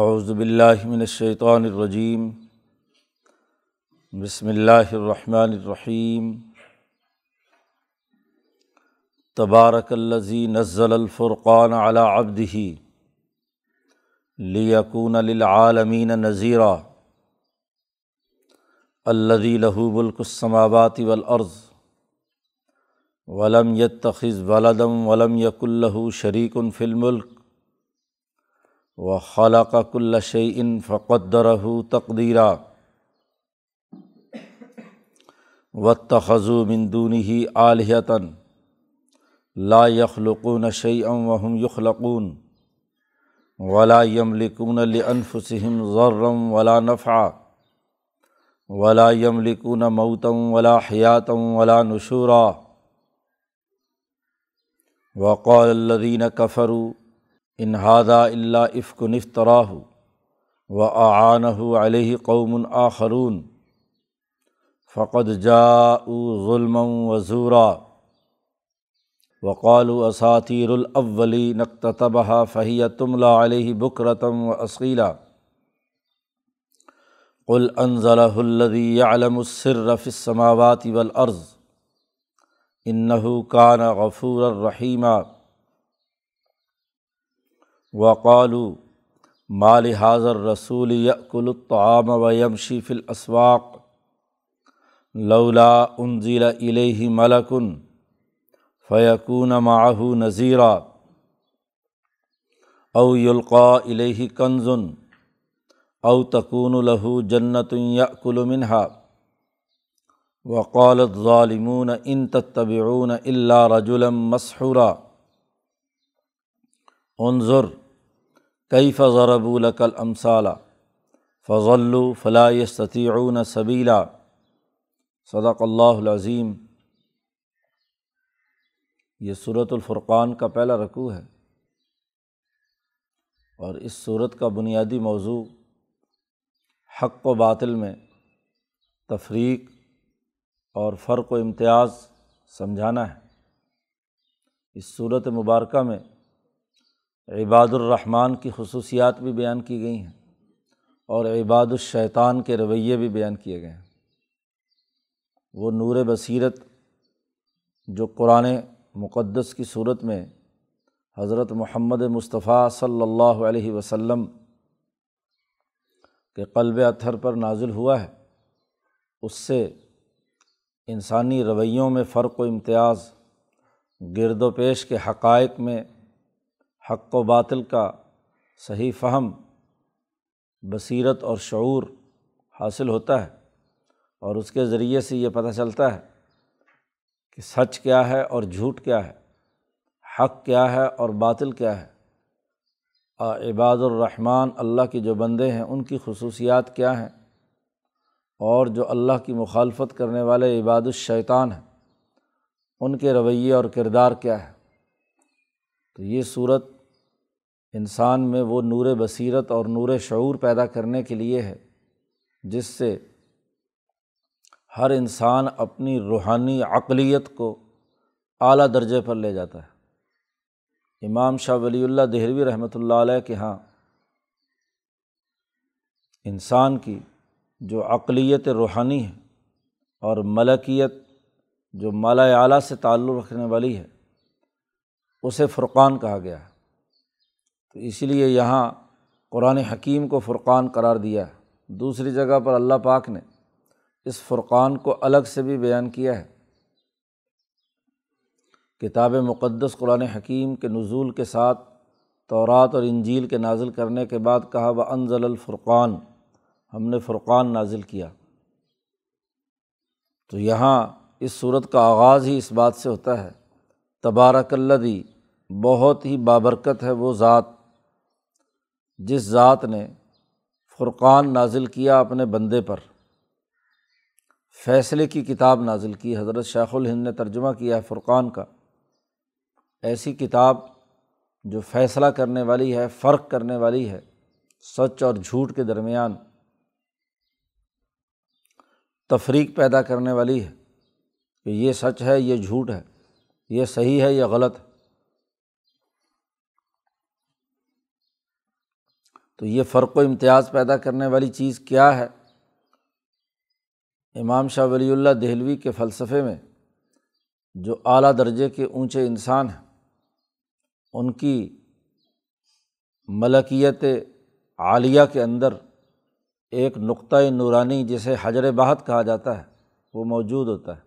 اعوذ باللہ من الشیطان الرجیم بسم اللہ الرحمن الرحیم تبارک الذی نزل الفرقان على عبده لیکون للعالمین نذیرا الذی له ملک السماوات والارض ولم يتخذ ولدا ولم يكن له شریک فی الملک و خالق کل شعین فقدر تقدیرہ و تخذو مندونی ہی عالحتاً لا یخلقون شعیم وہم یخلقون ولا یملکون لنفسم ضرم ولا نفع ولا یملکون موتم ولا حیاتم ولا نشورا. وقال الدین کفرو انہادا اللہ عفق نفتراہ و آعانہ علیہ قوم آخرون فقد جا ظلم و ظورا وقال اساتیر الاولی نقتبہ فہی تملا علیہ بکرتم و عصیلہ قل انضل الدی علم الصرف السماوات والارض انہ کان غفور الرحیمہ وقالو مال حاضر رسول یقل الطعام و یمشی فی الاسواق لولا انزل الیہ ملکن فیقون معه نذیرہ او یلقا الیہ کنزن او تکون له جنت یأکل منها. وقال الظالمون ان تتبعون الا رجلا مسحورا. انظر کئی فضرب القل امثالہ فضل فلاح ستیعون صبیلا صدق اللہ العظیم. یہ صورت الفرقان کا پہلا رقوع ہے اور اس صورت کا بنیادی موضوع حق و باطل میں تفریق اور فرق و امتیاز سمجھانا ہے۔ اس صورت مبارکہ میں عباد الرحمٰن کی خصوصیات بھی بیان کی گئی ہیں اور عباد الشیطان کے رویے بھی بیان کیے گئے ہیں۔ وہ نور بصیرت جو قرآن مقدس کی صورت میں حضرت محمد مصطفیٰ صلی اللہ علیہ وسلم کے قلب اتھر پر نازل ہوا ہے، اس سے انسانی رویوں میں فرق و امتیاز، گرد و پیش کے حقائق میں حق و باطل کا صحیح فہم، بصیرت اور شعور حاصل ہوتا ہے اور اس کے ذریعے سے یہ پتہ چلتا ہے کہ سچ کیا ہے اور جھوٹ کیا ہے، حق کیا ہے اور باطل کیا ہے۔ عباد الرحمٰن، اللہ کے جو بندے ہیں، ان کی خصوصیات کیا ہیں؟ اور جو اللہ کی مخالفت کرنے والے عباد الشیطان ہیں، ان کے رویے اور کردار کیا ہے تو یہ صورت انسان میں وہ نور بصیرت اور نور شعور پیدا کرنے کے لیے ہے، جس سے ہر انسان اپنی روحانی عقلیت کو اعلیٰ درجے پر لے جاتا ہے۔ امام شاہ ولی اللہ دہلوی رحمۃ اللہ علیہ کے یہاں انسان کی جو عقلیت روحانی ہے اور ملکیت جو مالا اعلیٰ سے تعلق رکھنے والی ہے، اسے فرقان کہا گیا ہے۔ تو اسی لیے یہاں قرآن حکیم کو فرقان قرار دیا ہے۔ دوسری جگہ پر اللہ پاک نے اس فرقان کو الگ سے بھی بیان کیا ہے۔ کتاب مقدس قرآن حکیم کے نزول کے ساتھ تورات اور انجیل کے نازل کرنے کے بعد کہا وہ انضل الفرقان۔ ہم نے فرقان نازل کیا۔ تو یہاں اس صورت کا آغاز ہی اس بات سے ہوتا ہے۔ تبارک الدی بہت ہی بابرکت ہے وہ ذات۔ جس ذات نے فرقان نازل کیا اپنے بندے پر، فیصلے کی کتاب نازل کی، حضرت شیخ الہند نے ترجمہ کیا ہے فرقان کا، ایسی کتاب جو فیصلہ کرنے والی ہے، فرق کرنے والی ہے، سچ اور جھوٹ کے درمیان تفریق پیدا کرنے والی ہے کہ یہ سچ ہے، یہ جھوٹ ہے، یہ صحیح ہے، یہ غلط ہے۔ تو یہ فرق و امتیاز پیدا کرنے والی چیز کیا ہے؟ امام شاہ ولی اللہ دہلوی کے فلسفے میں جو اعلیٰ درجے کے اونچے انسان ہیں، ان کی ملکیت عالیہ کے اندر ایک نقطۂ نورانی جسے حجر بہت کہا جاتا ہے، وہ موجود ہوتا ہے۔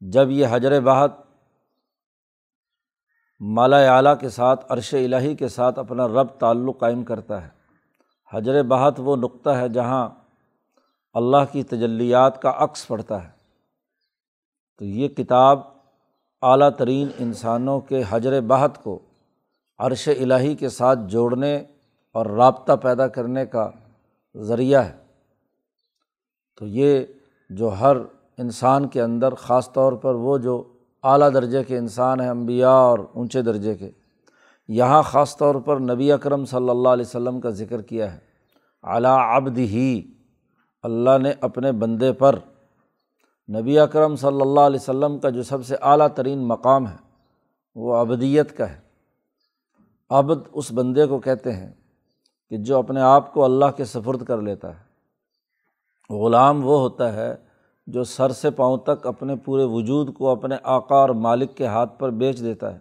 جب یہ حجر بہت مالا اعلیٰ کے ساتھ، عرش الہی کے ساتھ اپنا رب تعلق قائم کرتا ہے۔ حجر بہت وہ نقطہ ہے جہاں اللہ کی تجلیات کا عکس پڑتا ہے۔ تو یہ کتاب اعلیٰ ترین انسانوں کے حجر بہت کو عرش الہی کے ساتھ جوڑنے اور رابطہ پیدا کرنے کا ذریعہ ہے۔ تو یہ جو ہر انسان کے اندر، خاص طور پر وہ جو اعلیٰ درجے کے انسان ہیں انبیاء اور اونچے درجے کے۔ یہاں خاص طور پر نبی اکرم صلی اللہ علیہ وسلم کا ذکر کیا ہے۔ اعلیٰ ابد ہی اللہ نے اپنے بندے پر نبی اکرم صلی اللہ علیہ وسلم کا جو سب سے اعلیٰ ترین مقام ہے، وہ ابدیت کا ہے۔ ابد اس بندے کو کہتے ہیں کہ جو اپنے آپ کو اللہ کے سفرد کر لیتا ہے۔ غلام وہ ہوتا ہے جو سر سے پاؤں تک اپنے پورے وجود کو اپنے آقا اور مالک کے ہاتھ پر بیچ دیتا ہے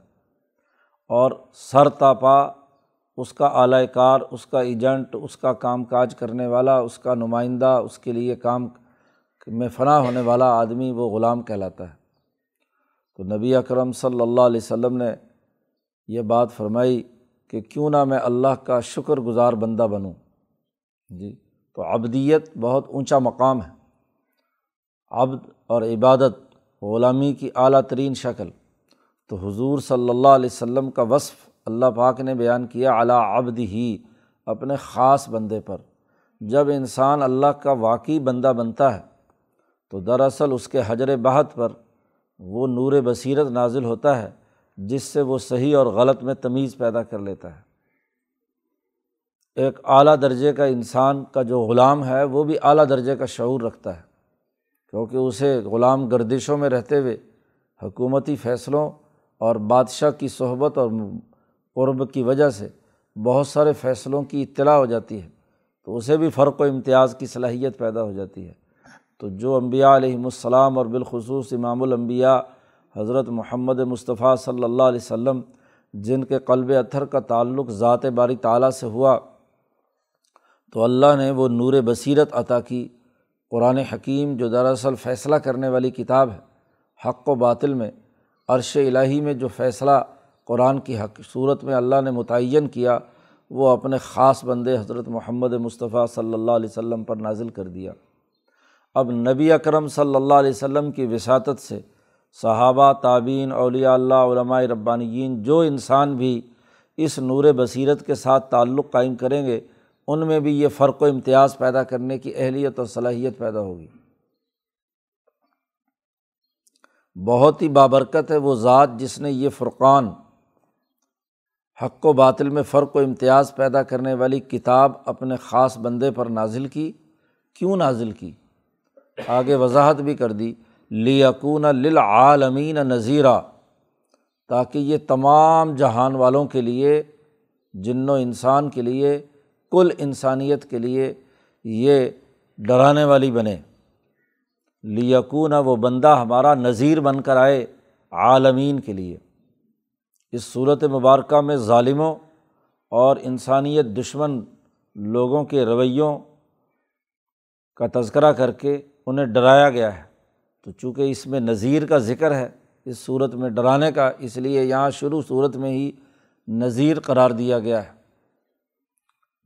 اور سر تاپا، اس کا اعلی کار، اس کا ایجنٹ، اس کا کام کاج کرنے والا، اس کا نمائندہ، اس کے لیے کام میں فنا ہونے والا آدمی وہ غلام کہلاتا ہے۔ تو نبی اکرم صلی اللہ علیہ وسلم نے یہ بات فرمائی کہ کیوں نہ میں اللہ کا شکر گزار بندہ بنوں۔ جی تو ابدیت بہت اونچا مقام ہے۔ عبد اور عبادت غلامی کی اعلیٰ ترین شکل۔ تو حضور صلی اللہ علیہ وسلم کا وصف اللہ پاک نے بیان کیا اعلیٰ عبد ہی اپنے خاص بندے پر۔ جب انسان اللہ کا واقعی بندہ بنتا ہے، تو دراصل اس کے حجر بہت پر وہ نور بصیرت نازل ہوتا ہے، جس سے وہ صحیح اور غلط میں تمیز پیدا کر لیتا ہے۔ ایک اعلیٰ درجے کا انسان کا جو غلام ہے، وہ بھی اعلیٰ درجے کا شعور رکھتا ہے۔ کیونکہ اسے غلام گردشوں میں رہتے ہوئے حکومتی فیصلوں اور بادشاہ کی صحبت اور قرب کی وجہ سے بہت سارے فیصلوں کی اطلاع ہو جاتی ہے، تو اسے بھی فرق و امتیاز کی صلاحیت پیدا ہو جاتی ہے۔ تو جو امبیا علیہم السلام اور بالخصوص امام الانبیاء حضرت محمد مصطفیٰ صلی اللہ علیہ و سلم جن کے قلب اتھر کا تعلق ذات باری تعالیٰ سے ہوا، تو اللہ نے وہ نور بصیرت عطا کی قرآن حکیم جو دراصل فیصلہ کرنے والی کتاب ہے، حق و باطل میں، عرش الٰہی میں جو فیصلہ قرآن کی حق صورت میں اللہ نے متعین کیا، وہ اپنے خاص بندے حضرت محمد مصطفیٰ صلی اللہ علیہ وسلم پر نازل کر دیا۔ اب نبی اکرم صلی اللہ علیہ وسلم کی وساطت سے صحابہ تعبین اولیاء اللہ، علماء ربانیین، جو انسان بھی اس نور بصیرت کے ساتھ تعلق قائم کریں گے ان میں بھی یہ فرق و امتیاز پیدا کرنے کی اہلیت اور صلاحیت پیدا ہوگی۔ بہت ہی بابرکت ہے وہ ذات جس نے یہ فرقان، حق و باطل میں فرق و امتیاز پیدا کرنے والی کتاب اپنے خاص بندے پر نازل کی۔ کیوں نازل کی؟ آگے وضاحت بھی کر دی۔ لیکون للعالمین نذیرہ تاکہ یہ تمام جہان والوں کے لیے، جن و انسان کے لیے کل انسانیت کے لیے یہ ڈرانے والی بنے۔ لیکون وہ بندہ ہمارا نذیر بن کر آئے عالمین کے لیے۔ اس صورت مبارکہ میں ظالموں اور انسانیت دشمن لوگوں کے رویوں کا تذکرہ کر کے انہیں ڈرایا گیا ہے۔ تو چونکہ اس میں نذیر کا ذکر ہے، اس صورت میں ڈرانے کا، اس لیے یہاں شروع صورت میں ہی نذیر قرار دیا گیا ہے۔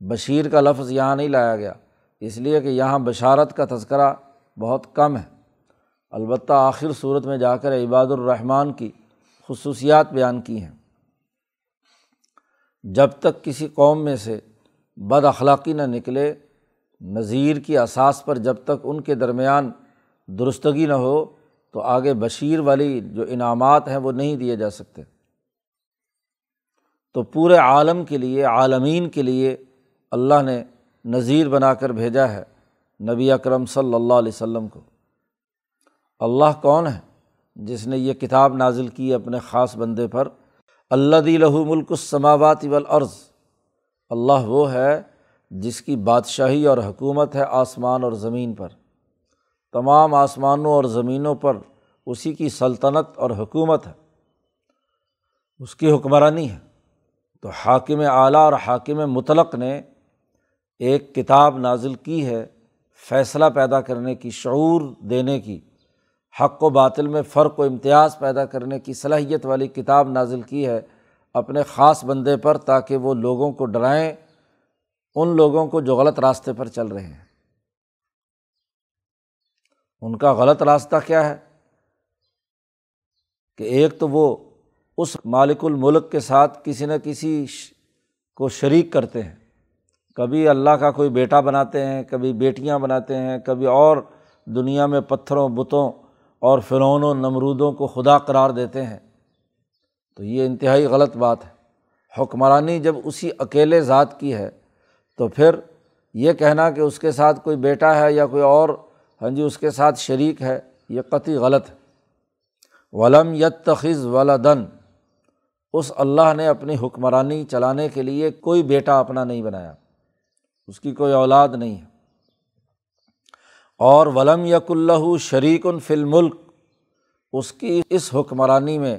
بشیر کا لفظ یہاں نہیں لایا گیا، اس لیے کہ یہاں بشارت کا تذکرہ بہت کم ہے۔ البتہ آخر صورت میں جا کر عباد الرحمٰن کی خصوصیات بیان کی ہیں۔ جب تک کسی قوم میں سے بد اخلاقی نہ نکلے نظیر کی اساس پر جب تک ان کے درمیان درستگی نہ ہو، تو آگے بشیر والی جو انعامات ہیں وہ نہیں دیے جا سکتے۔ تو پورے عالم کے لیے، عالمین کے لیے اللہ نے نذیر بنا کر بھیجا ہے نبی اکرم صلی اللہ علیہ وسلم کو۔ اللہ کون ہے جس نے یہ کتاب نازل کی اپنے خاص بندے پر؟ اللہ دی لہو ملک السماوات والارض۔ اللہ وہ ہے جس کی بادشاہی اور حکومت ہے آسمان اور زمین پر۔ تمام آسمانوں اور زمینوں پر اسی کی سلطنت اور حکومت ہے۔ اس کی حکمرانی ہے۔ تو حاکم اعلیٰ اور حاکم مطلق نے ایک کتاب نازل کی ہے فیصلہ پیدا کرنے کی، شعور دینے کی، حق و باطل میں فرق و امتیاز پیدا کرنے کی صلاحیت والی کتاب نازل کی ہے اپنے خاص بندے پر تاکہ وہ لوگوں کو ڈرائیں، ان لوگوں کو جو غلط راستے پر چل رہے ہیں۔ ان کا غلط راستہ کیا ہے؟ کہ ایک تو وہ اس مالک الملک کے ساتھ کسی نہ کسی کو شریک کرتے ہیں۔ کبھی اللہ کا کوئی بیٹا بناتے ہیں، کبھی بیٹیاں بناتے ہیں، کبھی اور دنیا میں پتھروں، بتوں اور فرعون و نمرودوں کو خدا قرار دیتے ہیں۔ تو یہ انتہائی غلط بات ہے۔ حکمرانی جب اسی اکیلے ذات کی ہے، تو پھر یہ کہنا کہ اس کے ساتھ کوئی بیٹا ہے یا کوئی اور ہاں جی اس کے ساتھ شریک ہے، یہ قطعی غلط ہے۔ ولم یت تخذ ولادن اس اللہ نے اپنی حکمرانی چلانے کے لیے کوئی بیٹا اپنا نہیں بنایا۔ اس کی کوئی اولاد نہیں ہے۔ اور ولم یق اللہ شریک فل ملک اس کی اس حکمرانی میں،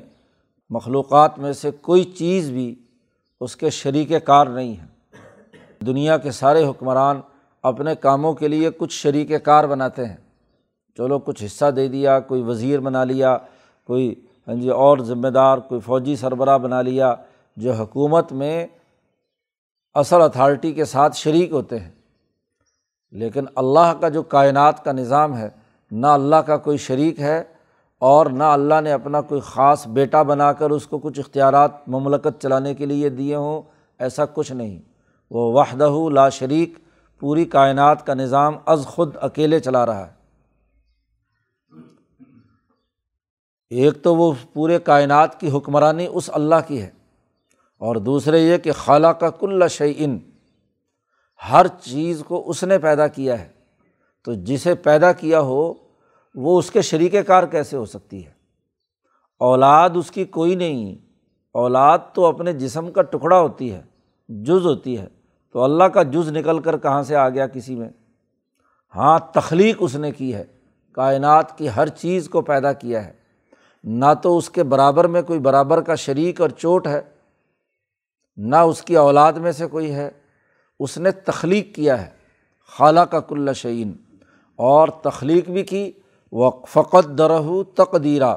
مخلوقات میں سے کوئی چیز بھی اس کے شریک کار نہیں ہے۔ دنیا کے سارے حکمران اپنے کاموں کے لیے کچھ شریک کار بناتے ہیں۔ چلو کچھ حصہ دے دیا، کوئی وزیر بنا لیا، کوئی ہاں جی اور ذمہ دار، کوئی فوجی سربراہ بنا لیا، جو حکومت میں اصل اتھارٹی کے ساتھ شریک ہوتے ہیں۔ لیکن اللہ کا جو کائنات کا نظام ہے، نہ اللہ کا کوئی شریک ہے اور نہ اللہ نے اپنا کوئی خاص بیٹا بنا کر اس کو کچھ اختیارات مملکت چلانے کے لیے دیے ہوں، ایسا کچھ نہیں۔ وہ وحدہ لا شریک، پوری کائنات کا نظام از خود اکیلے چلا رہا ہے۔ ایک تو وہ پورے کائنات کی حکمرانی اس اللہ کی ہے۔ اور دوسرے یہ کہ خالہ کا کل شعین ہر چیز کو اس نے پیدا کیا ہے۔ تو جسے پیدا کیا ہو، وہ اس کے شریک کار کیسے ہو سکتی ہے؟ اولاد اس کی کوئی نہیں، اولاد تو اپنے جسم کا ٹکڑا ہوتی ہے، جز ہوتی ہے۔ تو اللہ کا جز نکل کر کہاں سے آ گیا کسی میں؟ ہاں تخلیق اس نے کی ہے، کائنات کی ہر چیز کو پیدا کیا ہے۔ نہ تو اس کے برابر میں کوئی برابر کا شریک اور چوٹ ہے۔ نہ اس کی اولاد میں سے کوئی ہے۔ اس نے تخلیق کیا ہے۔ خالہ کا کل شعین اور تخلیق بھی کی۔ وہ درہ تقدیرہ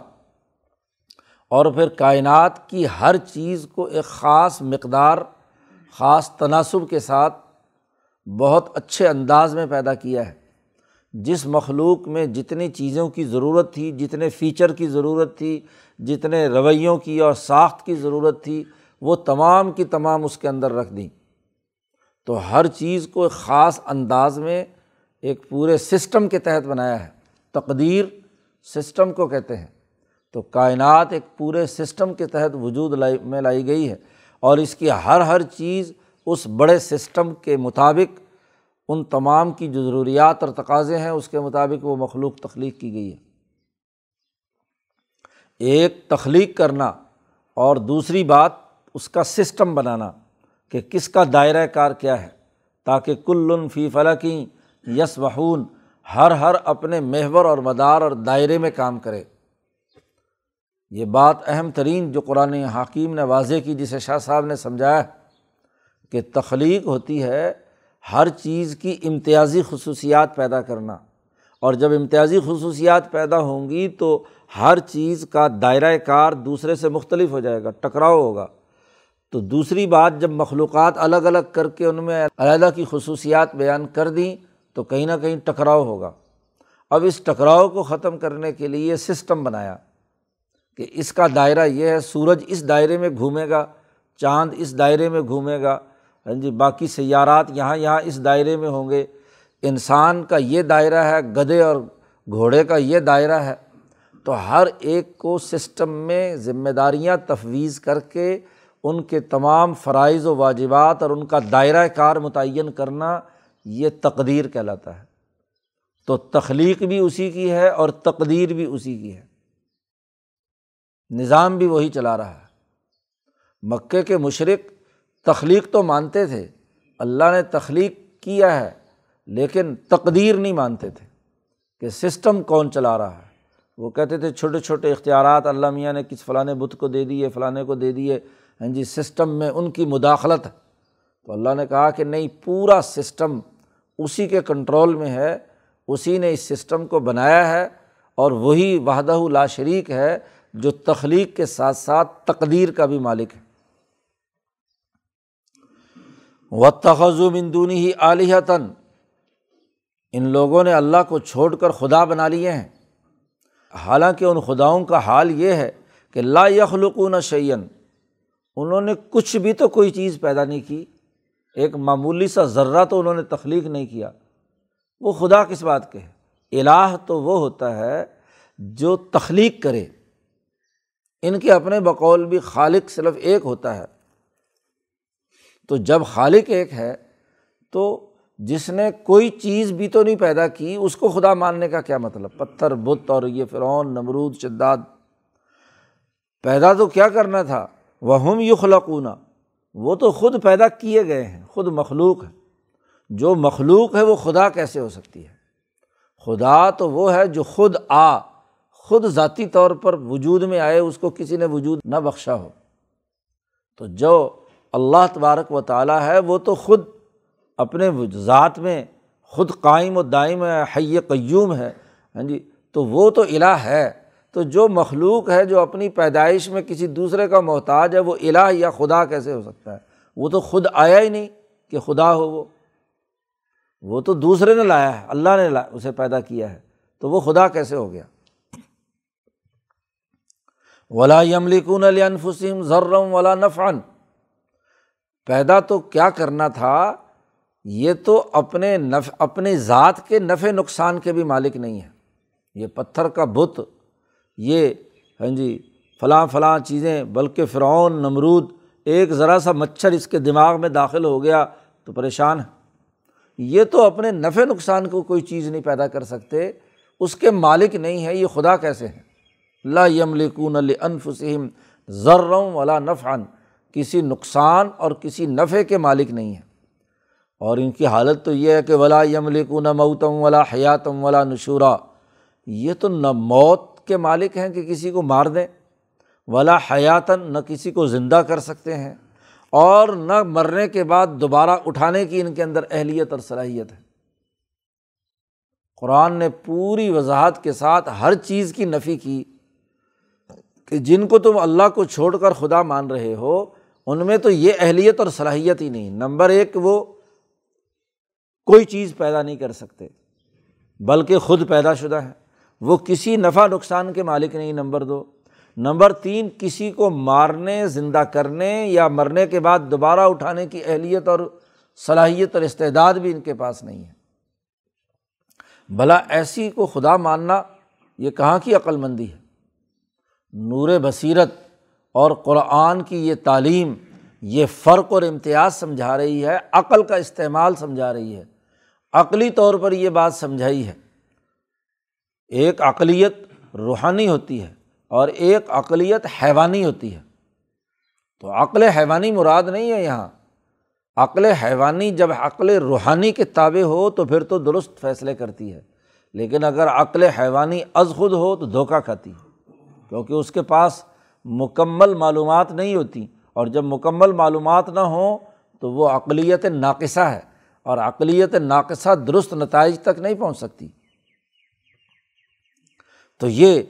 اور پھر کائنات کی ہر چیز کو ایک خاص مقدار، خاص تناسب کے ساتھ بہت اچھے انداز میں پیدا کیا ہے۔ جس مخلوق میں جتنی چیزوں کی ضرورت تھی، جتنے فیچر کی ضرورت تھی، جتنے رویوں کی اور ساخت کی ضرورت تھی وہ تمام کی تمام اس کے اندر رکھ دیں۔ تو ہر چیز کو ایک خاص انداز میں ایک پورے سسٹم کے تحت بنایا ہے۔ تقدیر سسٹم کو کہتے ہیں۔ تو کائنات ایک پورے سسٹم کے تحت وجود لائی، میں لائی گئی ہے۔ اور اس کی ہر ہر چیز اس بڑے سسٹم کے مطابق ان تمام کی جو ضروریات اور تقاضے ہیں، اس کے مطابق وہ مخلوق تخلیق کی گئی ہے۔ ایک تخلیق کرنا اور دوسری بات اس کا سسٹم بنانا کہ کس کا دائرۂ کار کیا ہے تاکہ کل فی فلکی یس وحون ہر ہر اپنے محور اور مدار اور دائرے میں کام کرے۔ یہ بات اہم ترین جو قرآن حکیم نے واضح کی، جسے شاہ صاحب نے سمجھایا کہ تخلیق ہوتی ہے ہر چیز کی امتیازی خصوصیات پیدا کرنا۔ اور جب امتیازی خصوصیات پیدا ہوں گی تو ہر چیز کا دائرۂ کار دوسرے سے مختلف ہو جائے گا، ٹکراؤ ہوگا۔ تو دوسری بات جب مخلوقات الگ الگ کر کے ان میں علیحدہ کی خصوصیات بیان کر دیں تو کہیں نہ کہیں ٹکراؤ ہوگا۔ اب اس ٹکراؤ کو ختم کرنے کے لیے سسٹم بنایا کہ اس کا دائرہ یہ ہے، سورج اس دائرے میں گھومے گا، چاند اس دائرے میں گھومے گا۔ ہاں جی باقی سیارات یہاں یہاں اس دائرے میں ہوں گے۔ انسان کا یہ دائرہ ہے، گدھے اور گھوڑے کا یہ دائرہ ہے۔ تو ہر ایک کو سسٹم میں ذمہ داریاں تفویض کر کے ان کے تمام فرائض و واجبات اور ان کا دائرۂ کار متعین کرنا یہ تقدیر کہلاتا ہے۔ تو تخلیق بھی اسی کی ہے اور تقدیر بھی اسی کی ہے۔ نظام بھی وہی چلا رہا ہے۔ مکے کے مشرق تخلیق تو مانتے تھے، اللہ نے تخلیق کیا ہے، لیکن تقدیر نہیں مانتے تھے کہ سسٹم کون چلا رہا ہے۔ وہ کہتے تھے، چھوٹے چھوٹے اختیارات، اللہ میاں نے کس فلاں بت کو دے دیے، فلاں کو دے دیے ہاں جی سسٹم میں ان کی مداخلت ہے۔ تو اللہ نے کہا کہ نہیں، پورا سسٹم اسی کے کنٹرول میں ہے، اسی نے اس سسٹم کو بنایا ہے اور وہی وحدہ لا شریک ہے جو تخلیق کے ساتھ ساتھ تقدیر کا بھی مالک ہے۔ و تخذ مندونی ہی عالیہتاً ان لوگوں نے اللہ کو چھوڑ کر خدا بنا لیے ہیں۔ حالانکہ ان خداؤں کا حال یہ ہے کہ لا یخلقون شعین انہوں نے کچھ بھی تو کوئی چیز پیدا نہیں کی۔ ایک معمولی سا ذرہ تو انہوں نے تخلیق نہیں کیا۔ وہ خدا کس بات کے ہے الہ تو وہ ہوتا ہے جو تخلیق کرے۔ ان کے اپنے بقول بھی خالق صرف ایک ہوتا ہے۔ تو جب خالق ایک ہے، تو جس نے کوئی چیز بھی تو نہیں پیدا کی، اس کو خدا ماننے کا کیا مطلب؟ پتھر، بت اور یہ فرعون، نمرود، شداد۔ پیدا تو کیا کرنا تھا؟ وہ ہم یو وہ تو خود پیدا کیے گئے ہیں، خود مخلوق ہے جو مخلوق ہے وہ خدا کیسے ہو سکتی ہے؟ خدا تو وہ ہے جو خود آ، خود ذاتی طور پر وجود میں آئے، اس کو کسی نے وجود نہ بخشا ہو۔ تو جو اللہ تبارک و تعالیٰ ہے، وہ تو خود اپنے ذات میں خود قائم و دائم ہے، حی قیوم ہے۔ ہاں جی تو وہ تو الہ ہے۔ تو جو مخلوق ہے جو اپنی پیدائش میں کسی دوسرے کا محتاج ہے، وہ الہ یا خدا کیسے ہو سکتا ہے؟ وہ تو خود آیا ہی نہیں کہ خدا ہو وہ۔ وہ تو دوسرے نے لایا ہے، اللہ نے اسے پیدا کیا ہے۔ تو وہ خدا کیسے ہو گیا؟ ولا یملکون الفسم ذرم ولا نفعن پیدا تو کیا کرنا تھا؟ یہ تو اپنے نف اپنے ذات کے نفع نقصان کے بھی مالک نہیں ہے۔ یہ پتھر کا بت یہ ہاں جی فلاں فلاں چیزیں، بلکہ فرعون، نمرود، ایک ذرا سا مچھر اس کے دماغ میں داخل ہو گیا تو پریشان ہے یہ تو اپنے نفع نقصان کو کوئی چیز نہیں پیدا کر سکتے، اس کے مالک نہیں ہے یہ خدا کیسے ہیں؟ لا یملکون الفسم ذرم ولا نفعن کسی نقصان اور کسی نفع کے مالک نہیں ہیں۔ اور ان کی حالت تو یہ ہے کہ ولا یملکون موتم ولا حیاتم ولا نشورا۔ یہ تو نہ موت کے مالک ہیں کہ کسی کو مار دیں۔ ولا حیاتن نہ کسی کو زندہ کر سکتے ہیں۔ اور نہ مرنے کے بعد دوبارہ اٹھانے کی ان کے اندر اہلیت اور صلاحیت ہے۔ قرآن نے پوری وضاحت کے ساتھ ہر چیز کی نفی کی کہ جن کو تم اللہ کو چھوڑ کر خدا مان رہے ہو، ان میں تو یہ اہلیت اور صلاحیت ہی نہیں۔ نمبر ایک، وہ کوئی چیز پیدا نہیں کر سکتے، بلکہ خود پیدا شدہ ہے وہ کسی نفع نقصان کے مالک نہیں، نمبر دو. نمبر تین، کسی کو مارنے، زندہ کرنے یا مرنے کے بعد دوبارہ اٹھانے کی اہلیت اور صلاحیت اور استعداد بھی ان کے پاس نہیں ہے۔ بھلا ایسی کو خدا ماننا یہ کہاں کی عقل مندی ہے؟ نور بصیرت اور قرآن کی یہ تعلیم یہ فرق اور امتیاز سمجھا رہی ہے، عقل کا استعمال سمجھا رہی ہے۔ عقلی طور پر یہ بات سمجھائی ہے۔ ایک عقلیت روحانی ہوتی ہے اور ایک عقلیت حیوانی ہوتی ہے۔ تو عقل حیوانی مراد نہیں ہے یہاں۔ عقل حیوانی جب عقل روحانی کے تابع ہو تو پھر تو درست فیصلے کرتی ہے۔ لیکن اگر عقل حیوانی از خود ہو تو دھوکہ کھاتی ہے، کیونکہ اس کے پاس مکمل معلومات نہیں ہوتی۔ اور جب مکمل معلومات نہ ہوں تو وہ عقلیت ناقصہ ہے اور عقلیت ناقصہ درست نتائج تک نہیں پہنچ سکتی۔ تو یہ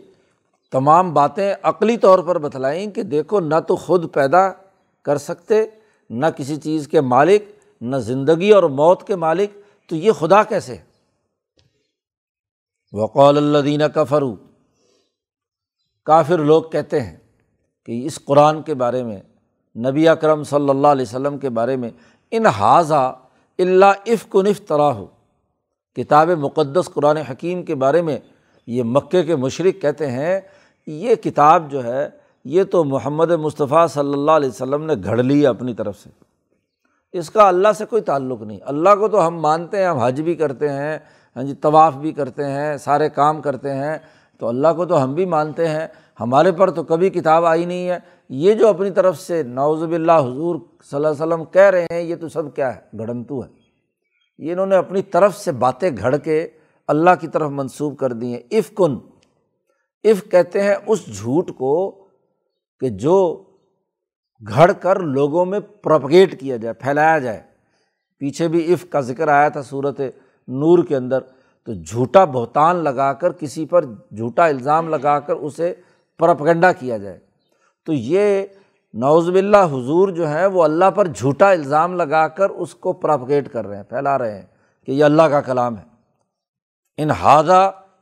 تمام باتیں عقلی طور پر بتلائیں کہ دیکھو، نہ تو خود پیدا کر سکتے، نہ کسی چیز کے مالک، نہ زندگی اور موت کے مالک، تو یہ خدا کیسے وقول اللہ دینہ کا فرو کافر لوگ کہتے ہیں کہ اس قرآن کے بارے میں، نبی اکرم صلی اللہ علیہ وسلم کے بارے میں، ان حاضہ اللہ عفق و نف طرح ہو کتاب مقدس قرآن حکیم کے بارے میں یہ مکے کے مشرق کہتے ہیں، یہ کتاب جو ہے، یہ تو محمد مصطفیٰ صلی اللہ علیہ وسلم نے گھڑ لی ہے اپنی طرف سے۔ اس کا اللہ سے کوئی تعلق نہیں۔ اللہ کو تو ہم مانتے ہیں، ہم حج بھی کرتے ہیں ہاں جی طواف بھی کرتے ہیں، سارے کام کرتے ہیں۔ تو اللہ کو تو ہم بھی مانتے ہیں۔ ہمارے پر تو کبھی کتاب آئی نہیں ہے۔ یہ جو اپنی طرف سے نوز اللہ حضور صلی اللہ علیہ وسلم کہہ رہے ہیں، یہ تو سب کیا ہے؟ گھڑنتو ہے۔ یہ انہوں نے اپنی طرف سے باتیں گھڑ کے اللہ کی طرف منسوب کر دی ہیں۔ اف کن اف کہتے ہیں اس جھوٹ کو کہ جو گھڑ کر لوگوں میں پروپگیٹ کیا جائے، پھیلایا جائے۔ پیچھے بھی اف کا ذکر آیا تھا صورت نور کے اندر۔ تو جھوٹا بہتان لگا کر، کسی پر جھوٹا الزام لگا کر اسے پرپگنڈا کیا جائے۔ تو یہ نوز باللہ حضور جو ہے وہ اللہ پر جھوٹا الزام لگا کر اس کو پراپگیٹ کر رہے ہیں، پھیلا رہے ہیں کہ یہ اللہ کا کلام ہے۔ ان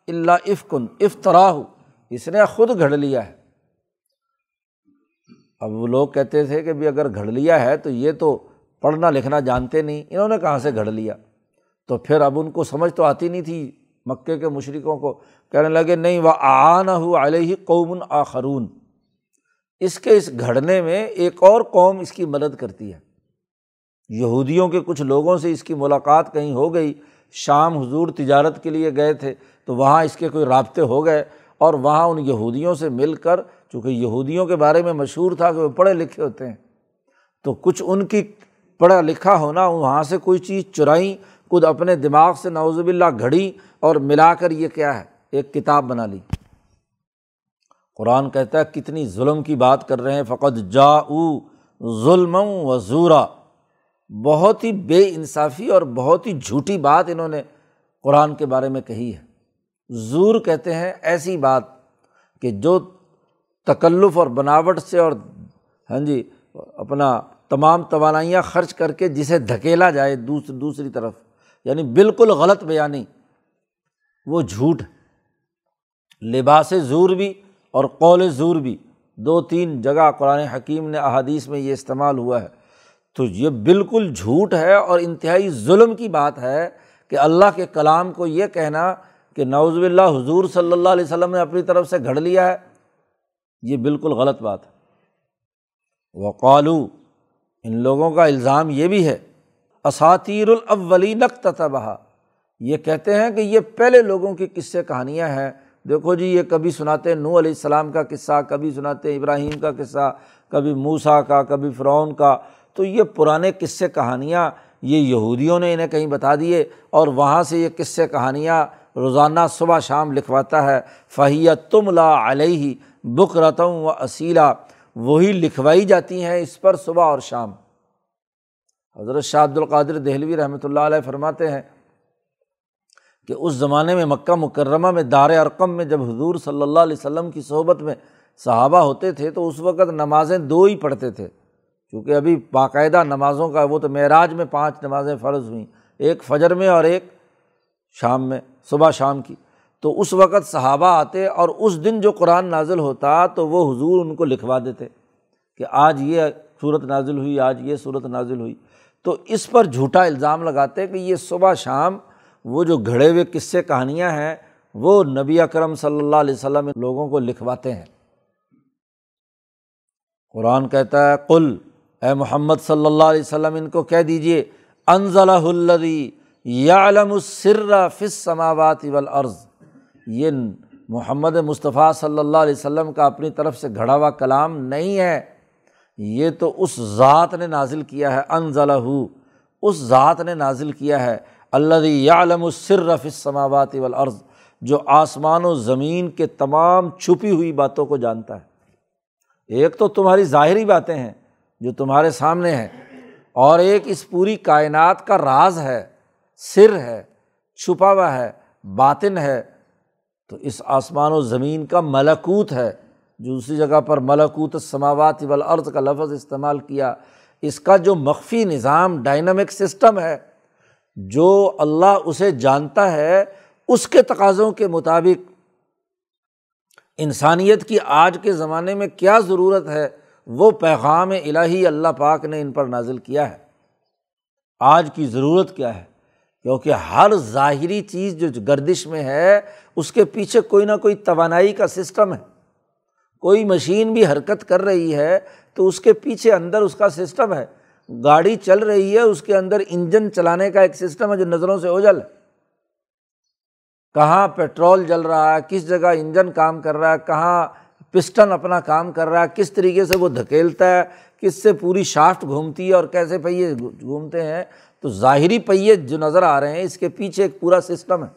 اللہ افکن افطرا ہو اس نے خود گھڑ لیا ہے۔ اب وہ لوگ کہتے تھے کہ بھی اگر گھڑ لیا ہے تو یہ تو پڑھنا لکھنا جانتے نہیں، انہوں نے کہاں سے گھڑ لیا؟ تو پھر اب ان کو سمجھ تو آتی نہیں تھی مکے کے مشرقوں کو، کہنے لگے نہیں وہ آنا ہو علیہ قومن آخرون۔ اس کے اس گھڑنے میں ایک اور قوم اس کی مدد کرتی ہے۔ یہودیوں کے کچھ لوگوں سے اس کی ملاقات کہیں ہو گئی شام حضور تجارت کے لیے گئے تھے، تو وہاں اس کے کوئی رابطے ہو گئے اور وہاں ان یہودیوں سے مل کر، چونکہ یہودیوں کے بارے میں مشہور تھا کہ وہ پڑھے لکھے ہوتے ہیں، تو کچھ ان کی پڑھا لکھا ہونا، وہاں سے کوئی چیز چرائیں، خود اپنے دماغ سے نوزب اللہ گھڑی اور ملا کر یہ کیا ہے، ایک کتاب بنا لی۔ قرآن کہتا ہے، کتنی ظلم کی بات کر رہے ہیں فقط جا ظلم و زورا بہت ہی بے انصافی اور بہت ہی جھوٹی بات انہوں نے قرآن کے بارے میں کہی ہے۔ زور کہتے ہیں ایسی بات کہ جو تکلف اور بناوٹ سے اور ہاں جی اپنا تمام توانائیاں خرچ کر کے جسے دھکیلا جائے دوسری طرف۔ یعنی بالکل غلط بیانی۔ وہ جھوٹ لباس زور بھی اور قول زور بھی۔ دو تین جگہ قرآن حکیم نے احادیث میں یہ استعمال ہوا ہے۔ تو یہ بالکل جھوٹ ہے اور انتہائی ظلم کی بات ہے کہ اللہ کے کلام کو یہ کہنا کہ نوز اللہ حضور صلی اللہ علیہ وسلم نے اپنی طرف سے گھڑ لیا ہے، یہ بالکل غلط بات ہے۔ وہ قالو ان لوگوں کا الزام یہ بھی ہے اساتیر تتبہ یہ کہتے ہیں کہ یہ پہلے لوگوں کی قصے کہانیاں ہیں۔ دیکھو جی یہ کبھی سناتے نو علیہ السلام کا قصہ، کبھی سناتے ابراہیم کا قصہ، کبھی موسا کا، کبھی فرعون کا۔ تو یہ پرانے قصے کہانیاں یہ یہودیوں نے انہیں کہیں بتا دیے اور وہاں سے یہ قصے کہانیاں روزانہ صبح شام لکھواتا ہے فہیت تم لا علیہ بک رتم و اصیلا وہی لکھوائی جاتی ہیں اس پر صبح اور شام۔ حضرت شاہ عبد القادر دہلوی رحمۃ اللہ علیہ فرماتے ہیں کہ اس زمانے میں مکہ مکرمہ میں دار ارقم میں جب حضور صلی اللہ علیہ وسلم کی صحبت میں صحابہ ہوتے تھے تو اس وقت نمازیں دو ہی پڑھتے تھے۔ کیونکہ ابھی باقاعدہ نمازوں کا وہ تو معراج میں پانچ نمازیں فرض ہوئیں، ایک فجر میں اور ایک شام میں، صبح شام کی۔ تو اس وقت صحابہ آتے اور اس دن جو قرآن نازل ہوتا تو وہ حضور ان کو لکھوا دیتے کہ آج یہ صورت نازل ہوئی، آج یہ صورت نازل ہوئی۔ تو اس پر جھوٹا الزام لگاتے کہ یہ صبح شام وہ جو گھڑے ہوئے قصے کہانیاں ہیں، وہ نبی اکرم صلی اللہ علیہ وسلم لوگوں کو لکھواتے ہیں۔ قرآن کہتا ہے کل اے محمد صلی اللہ علیہ وسلم، ان کو کہہ دیجیے انضل الدی یا علم السر فص سماوات والارض۔ یہ محمد مصطفیٰ صلی اللہ علیہ وسلم کا اپنی طرف سے گھڑا ہوا کلام نہیں ہے۔ یہ تو اس ذات نے نازل کیا ہے انضل اس ذات نے نازل کیا ہے اللہ یا علم السر فص سماوات والارض۔ جو آسمان و زمین کے تمام چھپی ہوئی باتوں کو جانتا ہے۔ ایک تو تمہاری ظاہری باتیں ہیں۔ جو تمہارے سامنے ہے اور ایک اس پوری کائنات کا راز ہے، سر ہے، چھپا ہوا ہے، باطن ہے۔ تو اس آسمان و زمین کا ملکوت ہے۔ جو دوسری جگہ پر ملکوت سماوات والارض کا لفظ استعمال کیا، اس کا جو مخفی نظام ڈائنامک سسٹم ہے، جو اللہ اسے جانتا ہے، اس کے تقاضوں کے مطابق۔ انسانیت کی آج کے زمانے میں کیا ضرورت ہے؟ وہ پیغام الہی اللہ پاک نے ان پر نازل کیا ہے۔ آج کی ضرورت کیا ہے؟ کیونکہ ہر ظاہری چیز جو گردش میں ہے، اس کے پیچھے کوئی نہ کوئی توانائی کا سسٹم ہے۔ کوئی مشین بھی حرکت کر رہی ہے تو اس کے پیچھے اندر اس کا سسٹم ہے۔ گاڑی چل رہی ہے، اس کے اندر انجن چلانے کا ایک سسٹم ہے جو نظروں سے اوجل ہے۔ کہاں پیٹرول جل رہا ہے، کس جگہ انجن کام کر رہا ہے، کہاں پسٹن اپنا کام کر رہا ہے، کس طریقے سے وہ دھکیلتا ہے، کس سے پوری شافٹ گھومتی ہے اور کیسے پہیے گھومتے ہیں۔ تو ظاہری پہیے جو نظر آ رہے ہیں، اس کے پیچھے ایک پورا سسٹم ہے۔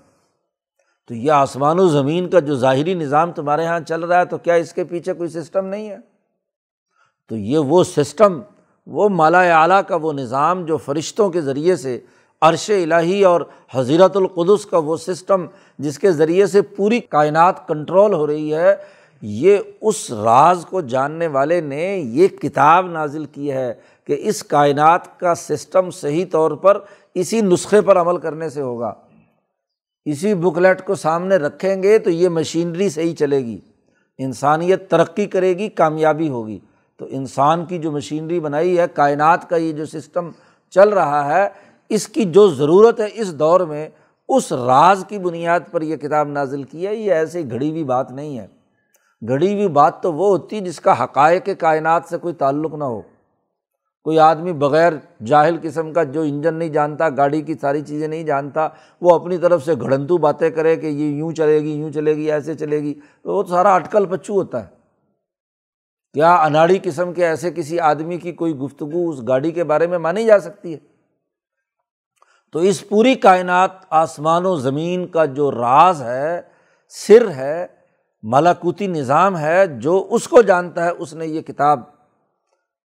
تو یہ آسمان و زمین کا جو ظاہری نظام تمہارے یہاں چل رہا ہے، تو کیا اس کے پیچھے کوئی سسٹم نہیں ہے؟ تو یہ وہ سسٹم، وہ مالا اعلیٰ کا وہ نظام جو فرشتوں کے ذریعے سے، عرش الٰہی اور حضیرت القدس کا وہ سسٹم، جس کے ذریعے سے پوری کائنات کنٹرول ہو رہی ہے یہ اس راز کو جاننے والے نے یہ کتاب نازل کی ہے کہ اس کائنات کا سسٹم صحیح طور پر اسی نسخے پر عمل کرنے سے ہوگا۔ اسی بکلیٹ کو سامنے رکھیں گے تو یہ مشینری صحیح چلے گی۔ انسانیت ترقی کرے گی، کامیابی ہوگی۔ تو انسان کی جو مشینری بنائی ہے، کائنات کا یہ جو سسٹم چل رہا ہے، اس کی جو ضرورت ہے اس دور میں، اس راز کی بنیاد پر یہ کتاب نازل کی ہے۔ یہ ایسی گھڑی ہوئی بات نہیں ہے۔ گھڑی ہوئی بات تو وہ ہوتی جس کا حقائق کائنات سے کوئی تعلق نہ ہو۔ کوئی آدمی بغیر جاہل قسم کا جو انجن نہیں جانتا، گاڑی کی ساری چیزیں نہیں جانتا، وہ اپنی طرف سے گھڑنتو باتیں کرے کہ یہ یوں چلے گی، یوں چلے گی، ایسے چلے گی، تو وہ تو سارا اٹکل پچو ہوتا ہے۔ کیا اناڑی قسم کے ایسے کسی آدمی کی کوئی گفتگو اس گاڑی کے بارے میں مانی جا سکتی ہے؟ تو اس پوری کائنات، آسمان و زمین کا جو راز ہے، سر ہے ملاکوتی نظام ہے جو اس کو جانتا ہے، اس نے یہ کتاب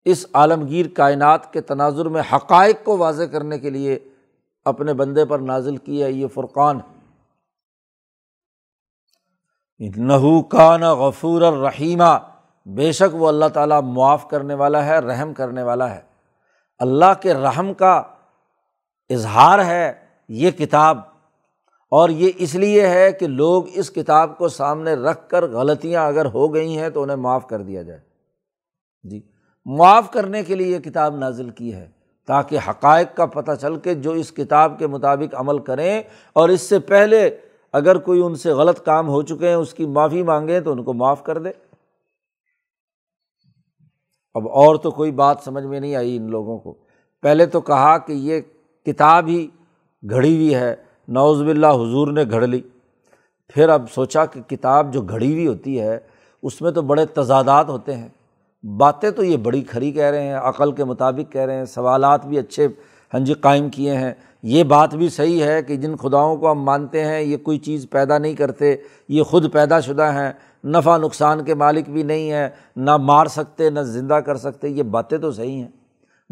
اس عالمگیر کائنات کے تناظر میں حقائق کو واضح کرنے کے لیے اپنے بندے پر نازل کی ہے، یہ فرقان نحو کان غفور الرحیمہ بے شک وہ اللہ تعالیٰ معاف کرنے والا ہے، رحم کرنے والا ہے۔ اللہ کے رحم کا اظہار ہے، یہ کتاب اور یہ اس لیے ہے کہ لوگ اس کتاب کو سامنے رکھ کر غلطیاں اگر ہو گئی ہیں تو انہیں معاف کر دیا جائے۔ جی معاف کرنے کے لیے یہ کتاب نازل کی ہے تاکہ حقائق کا پتہ چل کے جو اس کتاب کے مطابق عمل کریں اور اس سے پہلے اگر کوئی ان سے غلط کام ہو چکے ہیں، اس کی معافی مانگیں تو ان کو معاف کر دے۔ اب اور تو کوئی بات سمجھ میں نہیں آئی ان لوگوں کو۔ پہلے تو کہا کہ یہ کتاب ہی گھڑی ہوئی ہے۔ نوز باللہ حضور نے گھڑ لی۔ پھر اب سوچا کہ کتاب جو گھڑی ہوئی ہوتی ہے، اس میں تو بڑے تضادات ہوتے ہیں۔ باتیں تو یہ بڑی کھری کہہ رہے ہیں، عقل کے مطابق کہہ رہے ہیں، سوالات بھی اچھے ہاں جی قائم کیے ہیں۔ یہ بات بھی صحیح ہے کہ جن خداؤں کو ہم مانتے ہیں، یہ کوئی چیز پیدا نہیں کرتے، یہ خود پیدا شدہ ہیں۔ نفع نقصان کے مالک بھی نہیں ہیں، نہ مار سکتے، نہ زندہ کر سکتے۔ یہ باتیں تو صحیح ہیں۔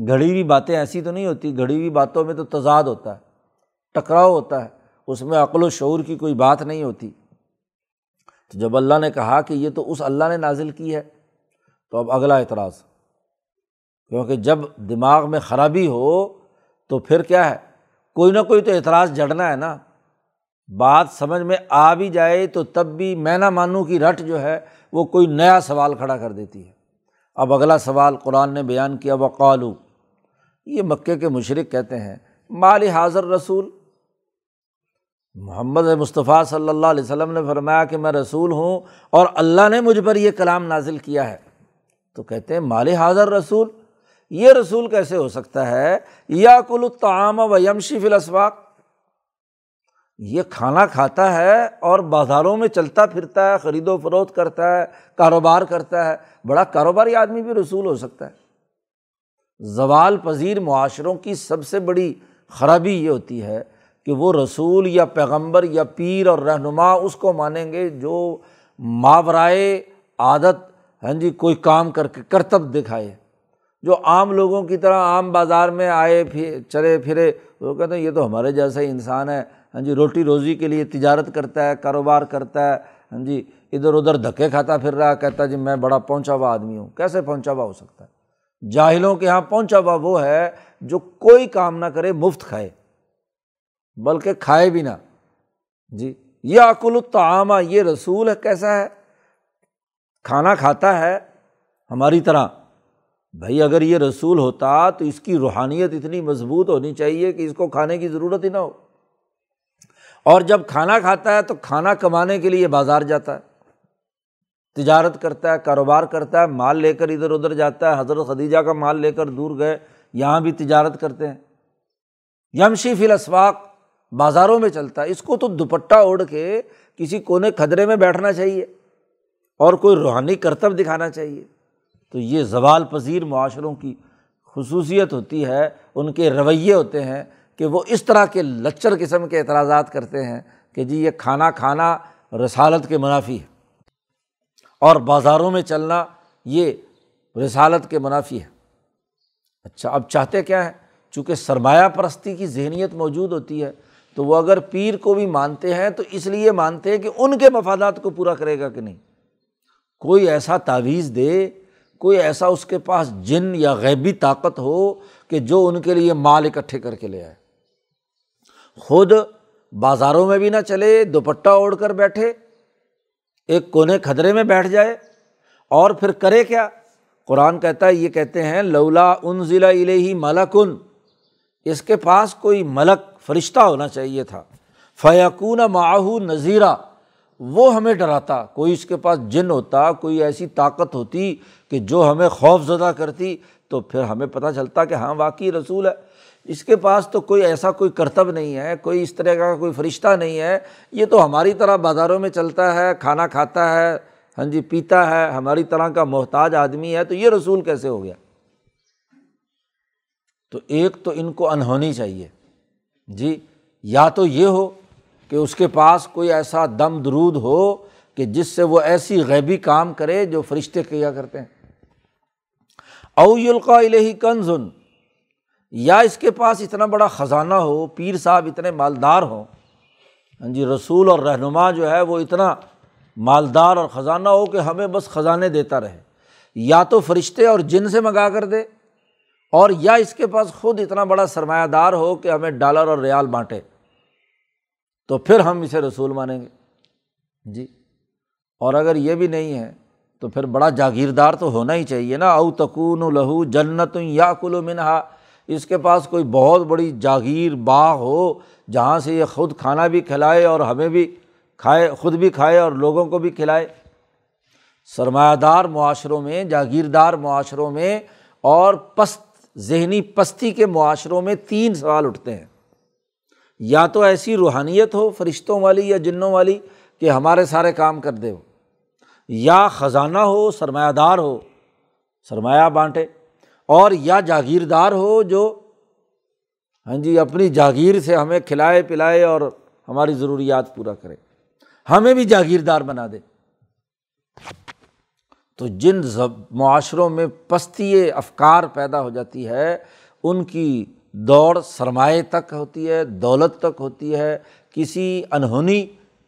گھڑی ہوئی باتیں ایسی تو نہیں ہوتی، گھڑی ہوئی باتوں میں تو تضاد ہوتا ہے۔ ٹکراؤ ہوتا ہے، اس میں عقل و شعور کی کوئی بات نہیں ہوتی۔ تو جب اللہ نے کہا کہ یہ تو اس اللہ نے نازل کی ہے، تو اب اگلا اعتراض۔ کیونکہ جب دماغ میں خرابی ہو، تو پھر کیا ہے؟ کوئی نہ کوئی تو اعتراض جڑنا ہے نا۔ بات سمجھ میں آ بھی جائے تو تب بھی میں نہ مانوں کی رٹ جو ہے، وہ کوئی نیا سوال کھڑا کر دیتی ہے۔ اب اگلا سوال قرآن نے بیان کیا وقالو یہ مکے کے مشرق کہتے ہیں مال حاضر رسول محمد مصطفیٰ صلی اللہ علیہ وسلم نے فرمایا کہ میں رسول ہوں اور اللہ نے مجھ پر یہ کلام نازل کیا ہے۔ تو کہتے ہیں مال حاضر رسول، یہ رسول کیسے ہو سکتا ہے؟ یا کل الطعام و یمشی فی الاسواق۔ یہ کھانا کھاتا ہے اور بازاروں میں چلتا پھرتا ہے، خرید و فروخت کرتا ہے، کاروبار کرتا ہے۔ بڑا کاروباری آدمی بھی رسول ہو سکتا ہے۔ زوال پذیر معاشروں کی سب سے بڑی خرابی یہ ہوتی ہے کہ وہ رسول یا پیغمبر یا پیر اور رہنما اس کو مانیں گے جو ماورائے عادت ہاں جی کوئی کام کر کے کرتب دکھائے۔ جو عام لوگوں کی طرح عام بازار میں آئے، پھر چلے، پھرے، وہ کہتے ہیں یہ تو ہمارے جیسا ہی انسان ہے ہاں جی روٹی روزی کے لیے تجارت کرتا ہے، کاروبار کرتا ہے ہاں جی ادھر ادھر دھکے کھاتا پھر رہا، کہتا جی میں بڑا پہنچا ہوا آدمی ہوں۔ کیسے پہنچا ہوا ہو سکتا ہے؟ جاہلوں کے یہاں پہنچا ہوا وہ ہے جو کوئی کام نہ کرے، مفت کھائے۔ بلکہ کھائے بھی نہ۔ جی یہ عقل الطعامہ یہ رسول ہے، کیسا ہے؟ کھانا کھاتا ہے ہماری طرح۔ بھائی، اگر یہ رسول ہوتا تو اس کی روحانیت اتنی مضبوط ہونی چاہیے کہ اس کو کھانے کی ضرورت ہی نہ ہو۔ اور جب کھانا کھاتا ہے تو کھانا کمانے کے لیے بازار جاتا ہے، تجارت کرتا ہے، کاروبار کرتا ہے، مال لے کر ادھر ادھر جاتا ہے۔ حضرت خدیجہ کا مال لے کر دور گئے، یہاں بھی تجارت کرتے ہیں۔ یمشی فی الاسواق بازاروں میں چلتا ہے، اس کو تو دوپٹہ اوڑھ کے کسی کونے کھدرے میں بیٹھنا چاہیے اور کوئی روحانی کرتب دکھانا چاہیے۔ تو یہ زوال پذیر معاشروں کی خصوصیت ہوتی ہے، ان کے رویے ہوتے ہیں کہ وہ اس طرح کے لچر قسم کے اعتراضات کرتے ہیں کہ جی یہ کھانا کھانا رسالت کے منافی ہے۔ اور بازاروں میں چلنا یہ رسالت کے منافی ہے۔ اچھا اب چاہتے کیا ہے چونکہ سرمایہ پرستی کی ذہنیت موجود ہوتی ہے تو وہ اگر پیر کو بھی مانتے ہیں تو اس لیے مانتے ہیں کہ ان کے مفادات کو پورا کرے گا کہ نہیں۔ کوئی ایسا تعویذ دے، کوئی ایسا اس کے پاس جن یا غیبی طاقت ہو کہ جو ان کے لیے مال اکٹھے کر کے لے آئے۔ خود بازاروں میں بھی نہ چلے، دوپٹہ اوڑھ کر بیٹھے، ایک کونے کھدرے میں بیٹھ جائے، اور پھر کرے کیا؟ قرآن کہتا ہے، یہ کہتے ہیں، لولا ان ضلع ہی ملکن، اس کے پاس کوئی ملک فرشتہ ہونا چاہیے تھا۔ فیقون معاہو نذیرہ وہ ہمیں ڈراتا، کوئی اس کے پاس جن ہوتا، کوئی ایسی طاقت ہوتی کہ جو ہمیں خوف زدہ کرتی، تو پھر ہمیں پتہ چلتا کہ ہاں واقعی رسول ہے۔ اس کے پاس تو کوئی ایسا کوئی کرتب نہیں ہے، کوئی اس طرح کا کوئی فرشتہ نہیں ہے۔ یہ تو ہماری طرح بازاروں میں چلتا ہے، کھانا کھاتا ہے ہاں جی پیتا ہے، ہماری طرح کا محتاج آدمی ہے، تو یہ رسول کیسے ہو گیا؟ تو ایک تو ان کو انہونی چاہیے۔ جی یا تو یہ ہو کہ اس کے پاس کوئی ایسا دم درود ہو کہ جس سے وہ ایسی غیبی کام کرے جو فرشتے کیا کرتے ہیں۔ اویلقا الہی کنزن یا اس کے پاس اتنا بڑا خزانہ ہو، پیر صاحب اتنے مالدار ہوں۔ ہاں جی رسول اور رہنما جو ہے وہ اتنا مالدار اور خزانہ ہو کہ ہمیں بس خزانے دیتا رہے۔ یا تو فرشتے اور جن سے منگا کر دے اور یا اس کے پاس خود اتنا بڑا سرمایہ دار ہو کہ ہمیں ڈالر اور ریال بانٹے، تو پھر ہم اسے رسول مانیں گے۔ جی۔ اور اگر یہ بھی نہیں ہے، تو پھر بڑا جاگیردار تو ہونا ہی چاہیے نا۔ او تکون لہو جنت یا کلو منہا اس کے پاس کوئی بہت بڑی جاگیر باغ ہو جہاں سے یہ خود کھانا بھی کھلائے اور ہمیں بھی کھائے، خود بھی کھائے اور لوگوں کو بھی کھلائے۔ سرمایہ دار معاشروں میں، جاگیردار معاشروں میں اور پست ذہنی پستی کے معاشروں میں تین سوال اٹھتے ہیں۔ یا تو ایسی روحانیت ہو فرشتوں والی یا جنوں والی کہ ہمارے سارے کام کر دے ہو، یا خزانہ ہو، سرمایہ دار ہو، سرمایہ بانٹے، اور یا جاگیردار ہو جو ہاں جی اپنی جاگیر سے ہمیں کھلائے پلائے اور ہماری ضروریات پورا کرے۔ ہمیں بھی جاگیردار بنا دے۔ تو جن معاشروں میں پستی افکار پیدا ہو جاتی ہے، ان کی دوڑ سرمایہ تک ہوتی ہے، دولت تک ہوتی ہے، کسی انہونی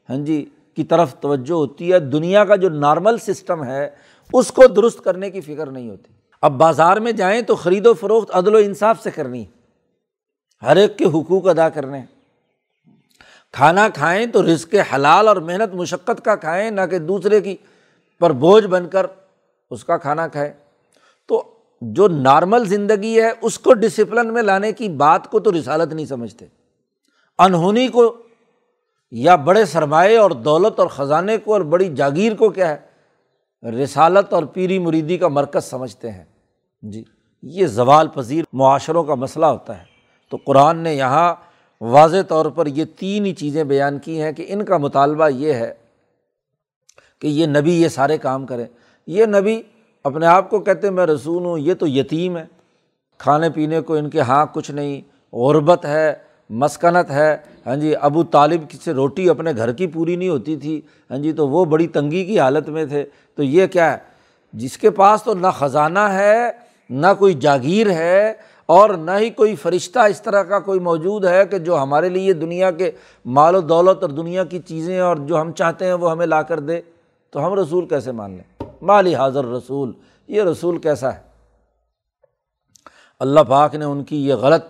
ہاں جی کی طرف توجہ ہوتی ہے، دنیا کا جو نارمل سسٹم ہے، اس کو درست کرنے کی فکر نہیں ہوتی۔ اب بازار میں جائیں تو خرید و فروخت عدل و انصاف سے کرنی ہر ایک کے حقوق ادا کرنے کھانا کھائیں تو رزق حلال اور محنت مشقت کا کھائیں، نہ کہ دوسرے کی۔ پر بوجھ بن کر اس کا کھانا کھائیں تو جو نارمل زندگی ہے، اس کو ڈسپلن میں لانے کی بات کو تو رسالت نہیں سمجھتے۔ انہونی کو یا بڑے سرمایہ اور دولت اور خزانے کو اور بڑی جاگیر کو کیا ہے؟ رسالت اور پیری مریدی کا مرکز سمجھتے ہیں۔ جی یہ زوال پذیر معاشروں کا مسئلہ ہوتا ہے۔ تو قرآن نے یہاں واضح طور پر یہ تین ہی چیزیں بیان کی ہیں کہ ان کا مطالبہ یہ ہے کہ یہ نبی یہ سارے کام کریں۔ یہ نبی اپنے آپ کو کہتے میں رسول ہوں، یہ تو یتیم ہے۔ کھانے پینے کو ان کے ہاں کچھ نہیں۔ غربت ہے، مسکنت ہے۔ ہاں جی ابو طالب سے روٹی اپنے گھر کی پوری نہیں ہوتی تھی۔ ہاں جی تو وہ بڑی تنگی کی حالت میں تھے۔ تو یہ کیا ہے؟ جس کے پاس تو نہ خزانہ ہے، نہ کوئی جاگیر ہے اور نہ ہی کوئی فرشتہ اس طرح کا کوئی موجود ہے کہ جو ہمارے لیے دنیا کے مال و دولت اور دنیا کی چیزیں اور جو ہم چاہتے ہیں وہ ہمیں لا کر دے۔ تو ہم رسول کیسے مان لیں؟ مالی حاضر رسول، یہ رسول کیسا ہے؟ اللہ پاک نے ان کی یہ غلط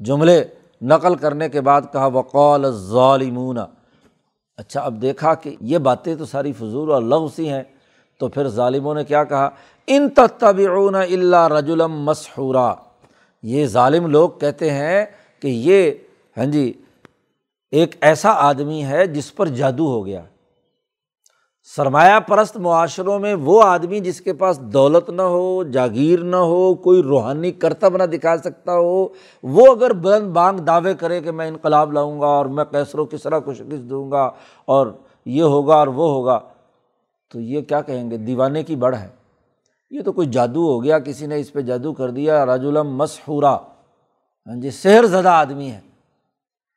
جملے نقل کرنے کے بعد کہا وقول ظالمون اچھا اب دیکھا کہ یہ باتیں تو ساری فضول اور لغ سی ہیں۔ تو پھر ظالموں نے کیا کہا؟ ان تتبعون اللہ رجولم مسحورا۔ یہ ظالم لوگ کہتے ہیں کہ یہ ہاں جی ایک ایسا آدمی ہے جس پر جادو ہو گیا۔ سرمایہ پرست معاشروں میں وہ آدمی جس کے پاس دولت نہ ہو، جاگیر نہ ہو، کوئی روحانی کرتب نہ دکھا سکتا ہو، وہ اگر بلند بانگ دعوے کرے کہ میں انقلاب لاؤں گا اور میں کیسر و کسرا کو شکست دوں گا اور یہ ہوگا اور وہ ہوگا، تو یہ کیا کہیں گے؟ دیوانے کی بڑھ ہے۔ یہ تو کوئی جادو ہو گیا، کسی نے اس پہ جادو کر دیا راج الم مسحورہ۔ ہاں جی سحر زدہ آدمی ہے۔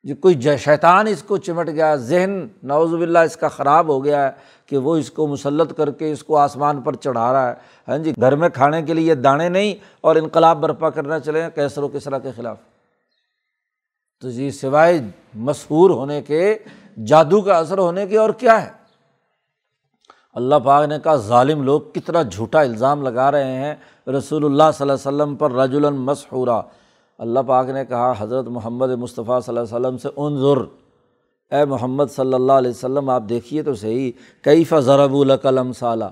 جی کوئی شیطان اس کو چمٹ گیا، ذہن نوز باللہ اس کا خراب ہو گیا ہے کہ وہ اس کو مسلط کر کے اس کو آسمان پر چڑھا رہا ہے۔ ہاں جی گھر میں کھانے کے لیے دانے نہیں اور انقلاب برپا کرنا چلے کیسر و کسرا کے خلاف۔ تو جی سوائے مشہور ہونے کے، جادو کا اثر ہونے کے اور کیا ہے؟ اللہ پاک نے کہا، ظالم لوگ کتنا جھوٹا الزام لگا رہے ہیں۔ رسول اللہ صلی اللہ علیہ وسلم پر رج المسحورہ اللہ پاک نے کہا، حضرت محمد مصطفیٰ صلی اللہ علیہ وسلم سے ان ضرور اے محمد صلی اللہ علیہ وسلم، آپ دیکھیے تو صحیح کئی ضرب القلم صالہ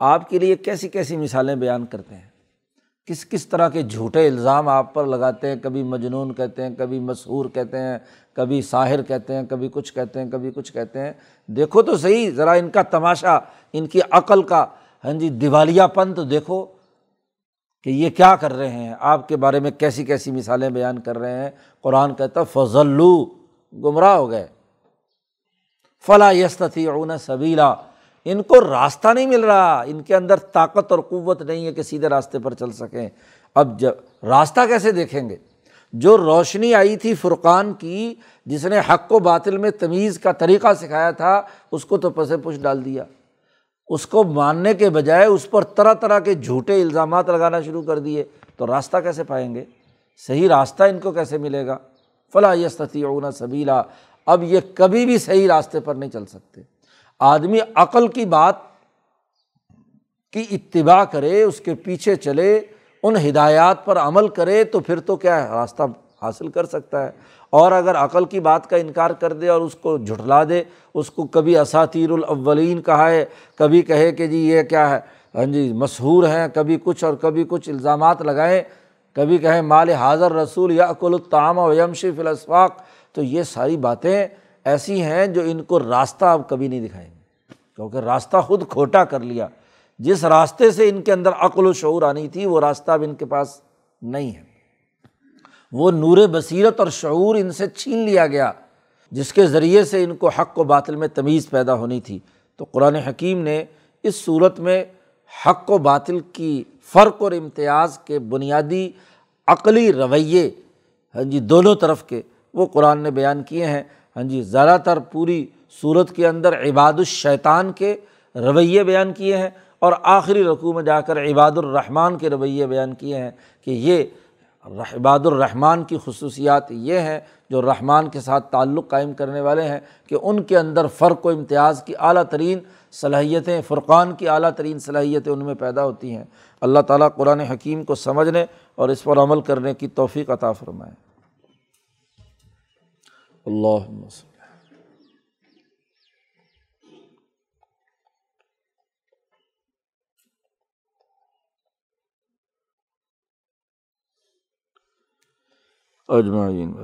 آپ کے لیے کیسی کیسی مثالیں بیان کرتے ہیں؟ کس کس طرح کے جھوٹے الزام آپ پر لگاتے ہیں؟ کبھی مجنون کہتے ہیں، کبھی مشہور کہتے ہیں، کبھی ساحر کہتے ہیں، کبھی کچھ کہتے ہیں، کبھی کچھ کہتے ہیں۔ دیکھو تو صحیح، ذرا ان کا تماشا، ان کی عقل کا ہاں جی دیوالیہ پن تو دیکھو۔ کہ یہ کیا کر رہے ہیں؟ آپ کے بارے میں کیسی کیسی مثالیں بیان کر رہے ہیں؟ قرآن کہتا فضلو گمراہ ہو گئے۔ فلاں یستتی اون سبیلا ان کو راستہ نہیں مل رہا۔ ان کے اندر طاقت اور قوت نہیں ہے کہ سیدھے راستے پر چل سکیں۔ اب جب راستہ کیسے دیکھیں گے؟ جو روشنی آئی تھی فرقان کی، جس نے حق و باطل میں تمیز کا طریقہ سکھایا تھا، اس کو تو پسے پش ڈال دیا۔ اس کو ماننے کے بجائے اس پر طرح طرح کے جھوٹے الزامات لگانا شروع کر دیے، تو راستہ کیسے پائیں گے؟ صحیح راستہ ان کو کیسے ملے گا؟ فلاں یستتی اونا سبیلا، اب یہ کبھی بھی صحیح راستے پر نہیں چل سکتے۔ آدمی عقل کی بات کی اتباع کرے، اس کے پیچھے چلے، ان ہدایات پر عمل کرے، تو پھر تو کیا ہے؟ راستہ حاصل کر سکتا ہے۔ اور اگر عقل کی بات کا انکار کر دے اور اس کو جھٹلا دے، اس کو کبھی اساتیر الاولین کہا ہے، کبھی کہے کہ جی یہ کیا ہے ہاں جی مشہور ہیں، کبھی کچھ اور کبھی کچھ الزامات لگائیں، کبھی کہیں مال حاضر رسول یا اکل الطعام و یمشی فلاسفاق تو یہ ساری باتیں ایسی ہیں جو ان کو راستہ اب کبھی نہیں دکھائیں گے، کیونکہ راستہ خود کھوٹا کر لیا۔ جس راستے سے ان کے اندر عقل و شعور آنی تھی، وہ راستہ اب ان کے پاس نہیں ہے۔ وہ نور بصیرت اور شعور ان سے چھین لیا گیا، جس کے ذریعے سے ان کو حق و باطل میں تمیز پیدا ہونی تھی۔ تو قرآن حکیم نے اس صورت میں حق و باطل کی فرق اور امتیاز کے بنیادی عقلی رویے ہاں جی دونوں طرف کے وہ قرآن نے بیان کیے ہیں۔ ہاں جی زیادہ تر پوری صورت کے اندر عباد الشیطان کے رویے بیان کیے ہیں اور آخری رقوع میں جا کر عباد الرحمٰن کے رویے بیان کیے ہیں کہ یہ عباد الرحمٰن کی خصوصیات یہ ہیں جو رحمان کے ساتھ تعلق قائم کرنے والے ہیں کہ ان کے اندر فرق و امتیاز کی اعلیٰ ترین صلاحیتیں، فرقان کی اعلیٰ ترین صلاحیتیں ان میں پیدا ہوتی ہیں۔ اللہ تعالیٰ قرآن حکیم کو سمجھنے اور اس پر عمل کرنے کی توفیق عطا فرمائے۔ اللہ اجمعین.